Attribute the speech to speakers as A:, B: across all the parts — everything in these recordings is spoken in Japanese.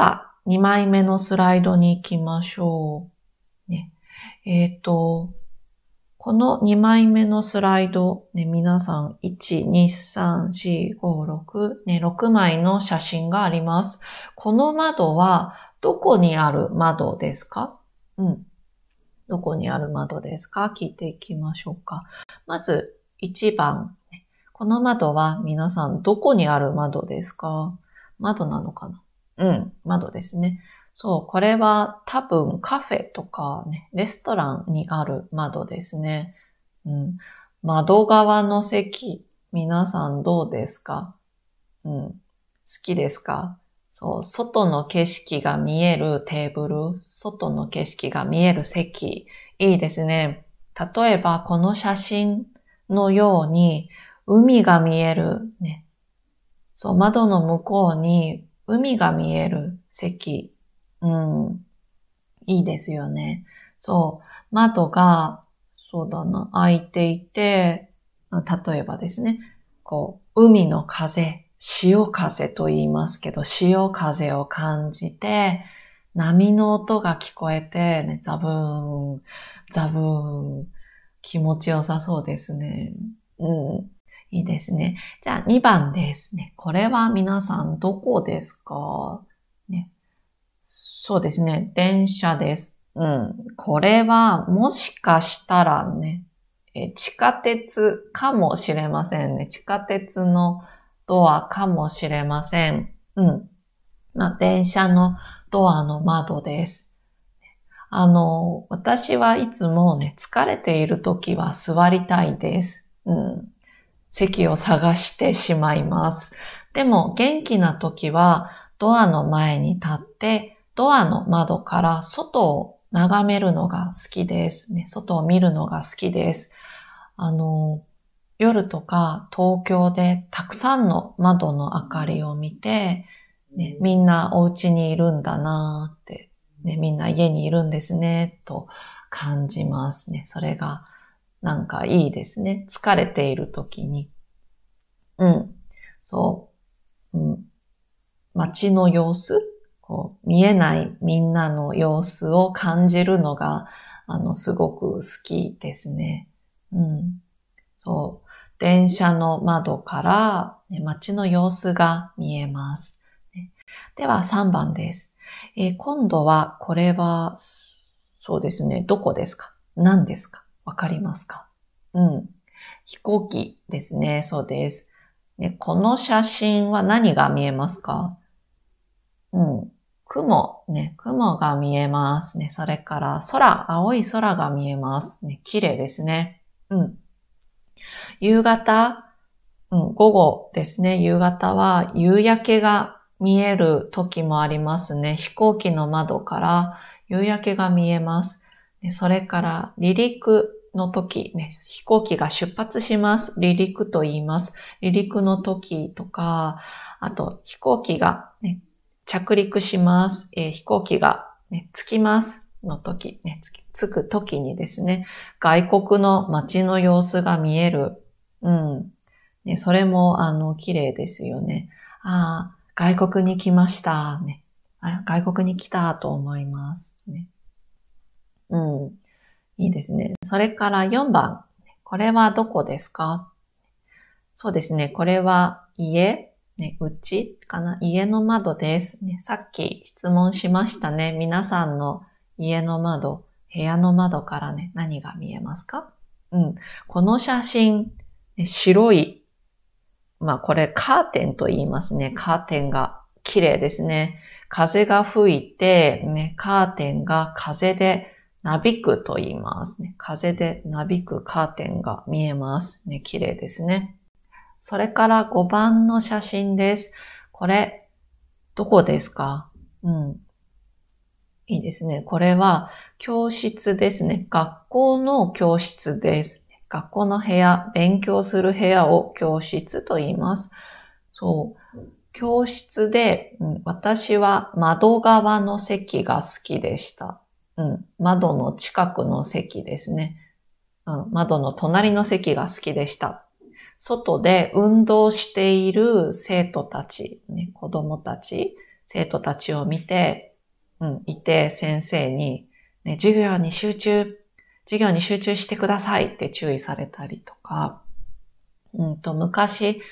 A: では、2枚目のスライドに行きましょう。ね、えっ、ー、と、この2枚目のスライド、ね、皆さん、1、2、3、4、5、6、ね、6枚の写真があります。この窓は、どこにある窓ですか？うん。どこにある窓ですか？聞いていきましょうか。まず、1番。この窓は皆さんどこにある窓ですか？窓なのかな？うん、窓ですね。そう、これは多分カフェとかね、レストランにある窓ですね。うん、窓側の席、皆さんどうですかうん、好きですかそう、外の景色が見えるテーブル、外の景色が見える席、いいですね。例えば、この写真のように、海が見える、ね。そう、窓の向こうに海が見える席。うん。いいですよね。そう。窓が、そうだな、開いていて、例えばですね、こう、海の風、潮風と言いますけど、潮風を感じて、波の音が聞こえて、ね、ザブーン、ザブーン、気持ちよさそうですね。うん。いいですね。じゃあ2番ですね。これは皆さんどこですか？ね。そうですね。電車です。うん。これはもしかしたらね、え地下鉄かもしれませんね。地下鉄のドアかもしれません。うん。まあ、電車のドアの窓です。あの、私はいつもね、疲れている時は座りたいです。うん。席を探してしまいます。でも元気な時はドアの前に立ってドアの窓から外を眺めるのが好きです。ね、外を見るのが好きです。あの、夜とか東京でたくさんの窓の明かりを見て、ね、みんなお家にいるんだなって、ね、みんな家にいるんですね、と感じますね。それがなんかいいですね。疲れている時に。うん。そう。うん、街の様子こう見えないみんなの様子を感じるのが、あの、すごく好きですね。うん。そう。電車の窓から、ね、街の様子が見えます。では3番です、えー、今度はこれは、そうですね。どこですか？何ですか？わかりますか？うん。飛行機ですね。そうです。ね、この写真は何が見えますか？うん。雲、ね、雲が見えますね。それから空、青い空が見えます。ね、綺麗ですね。うん。夕方、うん、午後ですね。夕方は夕焼けが見える時もありますね。飛行機の窓から夕焼けが見えます。でそれから離陸の時、ね、飛行機が出発します。離陸と言います。離陸の時とか、あと飛行機が、ね、着陸します。えー、飛行機が、ね、着きますの時、ね、着く時にですね、外国の街の様子が見える。うん。ね、それも、あの、綺麗ですよね。ああ、外国に来ました。ね。外国に来たと思います。ね。うん。いいですね。それから4番。これはどこですか？そうですね。これは家、ね、うちかな？家の窓です、ね。さっき質問しましたね。皆さんの家の窓、部屋の窓からね、何が見えますか？うん。この写真、ね、白い、まあこれカーテンと言いますね。カーテンが綺麗ですね。風が吹いて、ね、カーテンが風でなびくと言いますね。風でなびくカーテンが見えますね。綺麗ですね。それから5番の写真です。これ、どこですか？うん。いいですね。これは教室ですね。学校の教室です。学校の部屋、勉強する部屋を教室と言います。そう。教室で、うん、私は窓側の席が好きでした。うん、窓の近くの席ですね、うん。窓の隣の席が好きでした。外で運動している生徒たち、ね、子供たち、生徒たちを見て、うん、いて先生に、ね、授業に集中、授業に集中してくださいって注意されたりとか、うんと、昔、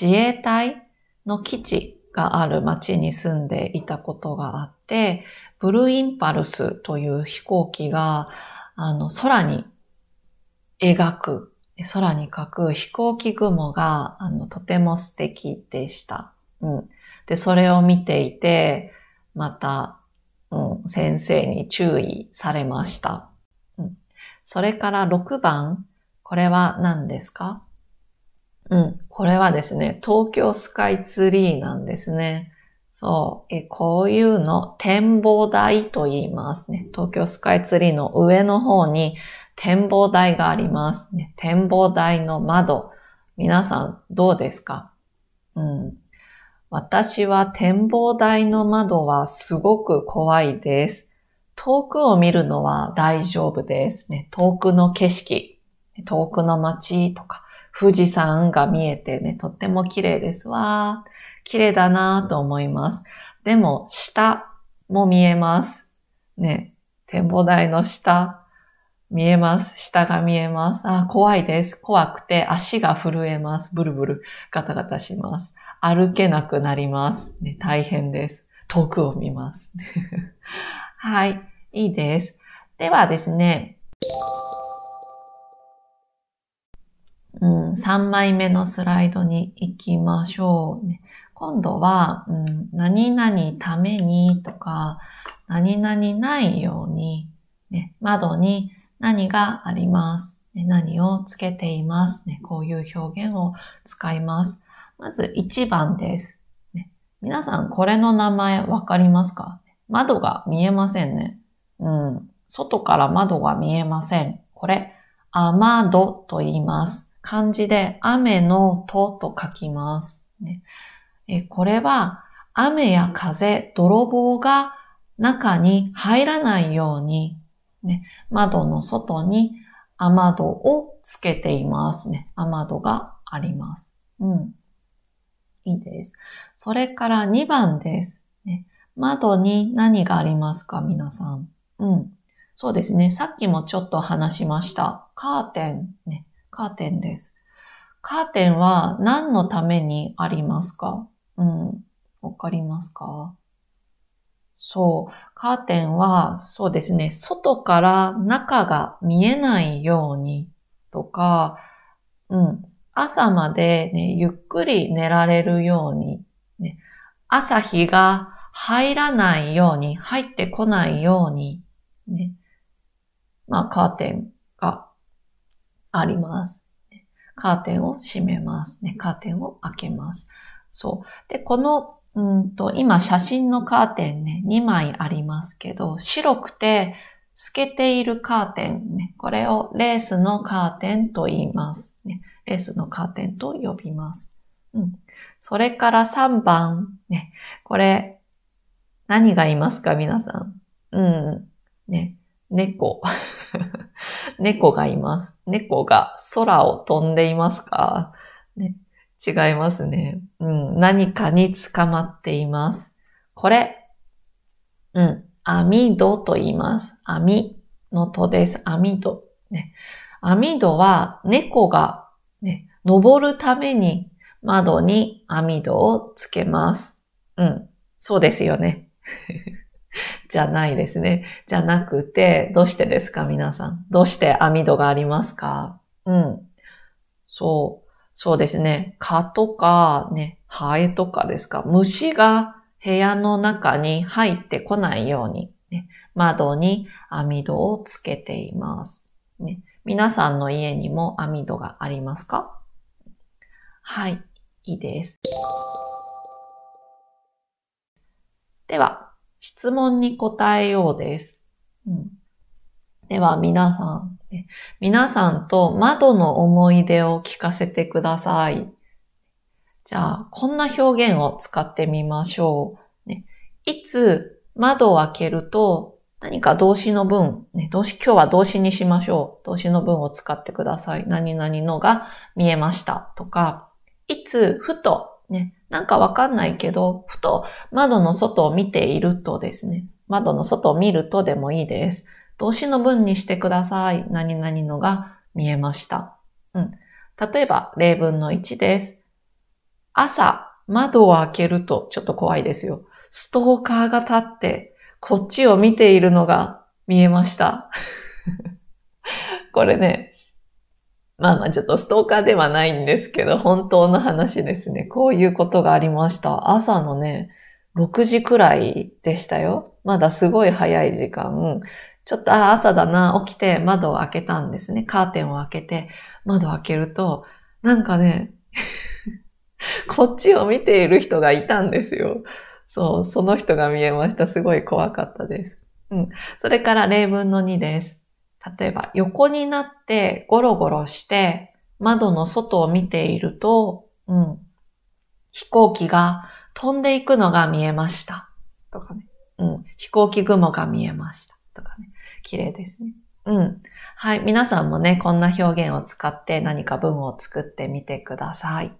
A: 自衛隊の基地がある町に住んでいたことがあって、ブルーインパルスという飛行機が、あの、空に描く、空に描く飛行機雲が、あの、とても素敵でした。うん。で、それを見ていて、また、うん、先生に注意されました。うん。それから6番、これは何ですか？うん。これはですね、東京スカイツリーなんですね。そう。え、こういうの展望台と言いますね。東京スカイツリーの上の方に展望台がありますね。展望台の窓。皆さんどうですか？うん。私は展望台の窓はすごく怖いです。遠くを見るのは大丈夫ですね。遠くの景色、遠くの街とか、富士山が見えてね、とっても綺麗ですわ。綺麗だなと思います。でも、下も見えます。ね、展望台の下、見えます。下が見えます。あ、怖いです。怖くて足が震えます。ブルブル、ガタガタします。歩けなくなります。ね、大変です。遠くを見ます。はい、いいです。ではですね、うん、3枚目のスライドに行きましょう。今度は、うん、何々ためにとか、何々ないように、ね、窓に何があります。何をつけています、ね。こういう表現を使います。まず1番です。ね、皆さんこれの名前わかりますか？窓が見えませんね。うん。外から窓が見えません。これ、雨戸と言います。漢字で雨のとと書きます。ね、えこれは雨や風、泥棒が中に入らないように、ね、窓の外に雨戸をつけていますね。雨戸があります。うん。いいです。それから2番です。ね、窓に何がありますか皆さん。うん。そうですね。さっきもちょっと話しました。カーテン。ね。カーテンです。カーテンは何のためにありますか？うん。わかりますか？そう。カーテンは、そうですね。外から中が見えないようにとか、うん。朝までね、ゆっくり寝られるように、ね、朝日が入らないように、入ってこないように、ね、まあ、カーテンがあります。カーテンを閉めます。ね、カーテンを開けます。そう。で、この、うんと、今写真のカーテンね、2枚ありますけど、白くて透けているカーテンね、これをレースのカーテンと言います。ね、レースのカーテンと呼びます。うん。それから3番、ね、これ、何がいますか皆さん？うん。ね、猫。猫がいます。猫が空を飛んでいますか、ね、違いますね。うん。何かに捕まっています。これ、うん。網戸と言います。網の戸です。網戸。ね。網戸は猫がね、登るために窓に網戸をつけます。うん。そうですよね。じゃないですね。じゃなくて、どうしてですか？皆さん。どうして網戸がありますか？うん。そう。そうですね。蚊とか、ね、ハエとかですか？虫が部屋の中に入ってこないように、ね、窓に網戸をつけています。ね、皆さんの家にも網戸がありますか？はい、いいです。では、質問に答えようです。うん、では、皆さん、皆さんと窓の思い出を聞かせてください。じゃあ、こんな表現を使ってみましょう。ね、いつ窓を開けると何か動詞の文、ね、動詞、今日は動詞にしましょう。動詞の文を使ってください。何々のが見えましたとか、いつふとね、なんかわかんないけど、ふと窓の外を見ているとですね、窓の外を見るとでもいいです。動詞の文にしてください。何々のが見えました。うん。例えば、例文の1です。朝、窓を開けると、ちょっと怖いですよ。ストーカーが立って、こっちを見ているのが見えました。これね、まあまあちょっとストーカーではないんですけど、本当の話ですね。こういうことがありました。朝のね、6時くらいでしたよ。まだすごい早い時間。ちょっと、あ、朝だな、起きて窓を開けたんですね。カーテンを開けて、窓を開けると、なんかね、こっちを見ている人がいたんですよ。そう、その人が見えました。すごい怖かったです。うん。それから例文の2です。例えば、横になってゴロゴロして窓の外を見ていると、うん。飛行機が飛んでいくのが見えました。とかね。うん。飛行機雲が見えました。とかね。綺麗ですね。うん。はい。皆さんもね、こんな表現を使って何か文を作ってみてください。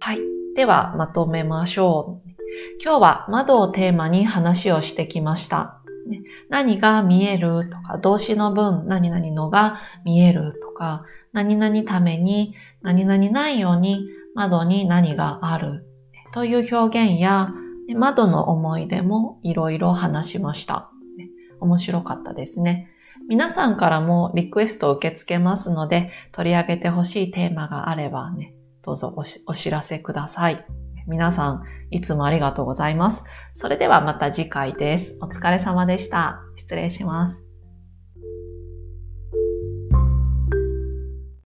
A: はい。では、まとめましょう。今日は窓をテーマに話をしてきました。何が見えるとか、動詞の文、何々のが見えるとか、何々ために、何々ないように窓に何があるという表現や、窓の思い出もいろいろ話しました。面白かったですね。皆さんからもリクエストを受け付けますので、取り上げてほしいテーマがあればね、どうぞお知らせください。皆さん、いつもありがとうございます。それではまた次回です。お疲れ様でした。失礼します。